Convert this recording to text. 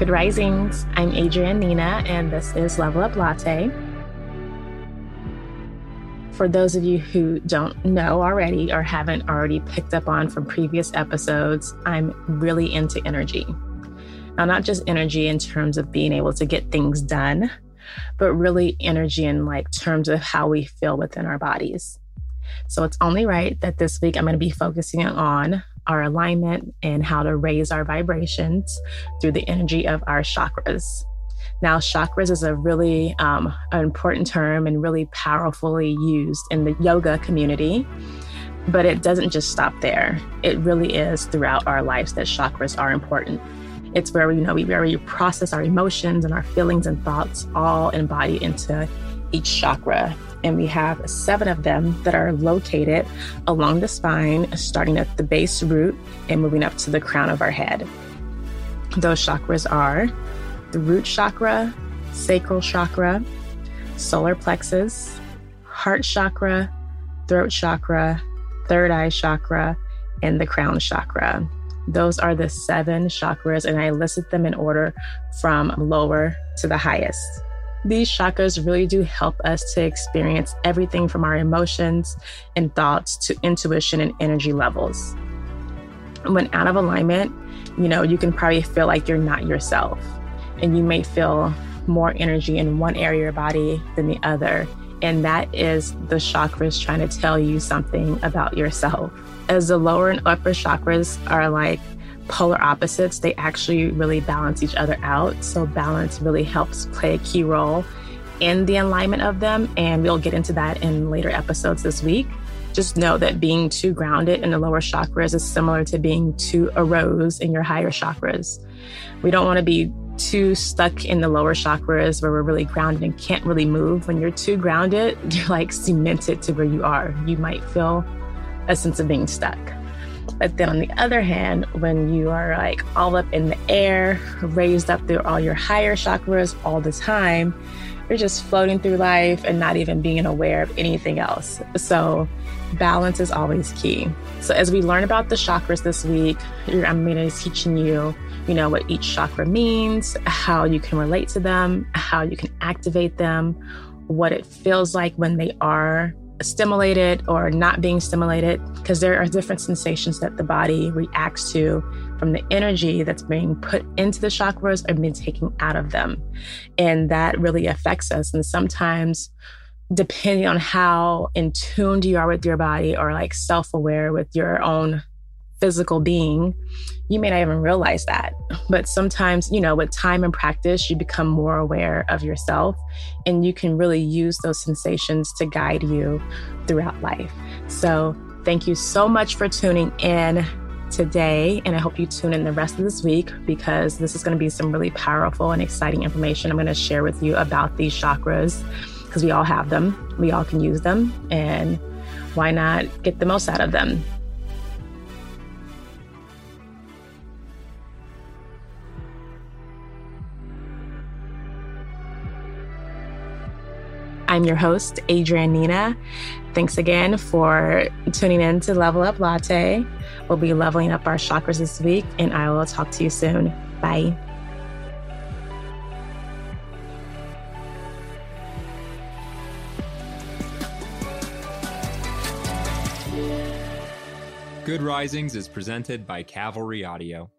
Good risings. I'm Adrianne Nina, and this is Level Up Latte. For those of you who don't know already or haven't already picked up on from previous episodes, I'm really into energy. Now, not just energy in terms of being able to get things done, but really energy in like terms of how we feel within our bodies. So it's only right that this week I'm going to be focusing on our alignment and how to raise our vibrations through the energy of our chakras. Now, chakras is a really um, important term and really powerfully used in the yoga community. But it doesn't just stop there. It really is throughout our lives that chakras are important. It's where we you know we where we process our emotions and our feelings and thoughts all embodied into each chakra. And we have seven of them that are located along the spine, starting at the base root and moving up to the crown of our head. Those chakras are the root chakra, sacral chakra, solar plexus, heart chakra, throat chakra, third eye chakra, and the crown chakra. Those are the seven chakras, and I listed them in order from lower to the highest. These chakras really do help us to experience everything from our emotions and thoughts to intuition and energy levels. When out of alignment, you know, you can probably feel like you're not yourself and you may feel more energy in one area of your body than the other. And that is the chakras trying to tell you something about yourself. As the lower and upper chakras are like polar opposites, they actually really balance each other out. So, balance really helps play a key role in the alignment of them. And we'll get into that in later episodes this week. Just know that being too grounded in the lower chakras is similar to being too arose in your higher chakras. We don't want to be too stuck in the lower chakras where we're really grounded and can't really move. When you're too grounded, you're like cemented to where you are. You might feel a sense of being stuck. But then on the other hand, when you are like all up in the air, raised up through all your higher chakras all the time, you're just floating through life and not even being aware of anything else. So balance is always key. So as we learn about the chakras this week, I'm going to be teaching you you know, what each chakra means, how you can relate to them, how you can activate them, what it feels like when they are stimulated or not being stimulated, because there are different sensations that the body reacts to from the energy that's being put into the chakras or being taken out of them. And that really affects us. And sometimes, depending on how in tuned you are with your body or like self aware with your own physical being, you may not even realize that. But sometimes, you know, with time and practice, you become more aware of yourself and you can really use those sensations to guide you throughout life. So, thank you so much for tuning in today. And I hope you tune in the rest of this week because this is going to be some really powerful and exciting information I'm going to share with you about these chakras because we all have them, we all can use them, and why not get the most out of them? I'm your host, Adrianne Nina. Thanks again for tuning in to Level Up Latte. We'll be leveling up our chakras this week, and I will talk to you soon. Bye. Good Risings is presented by Cavalry Audio.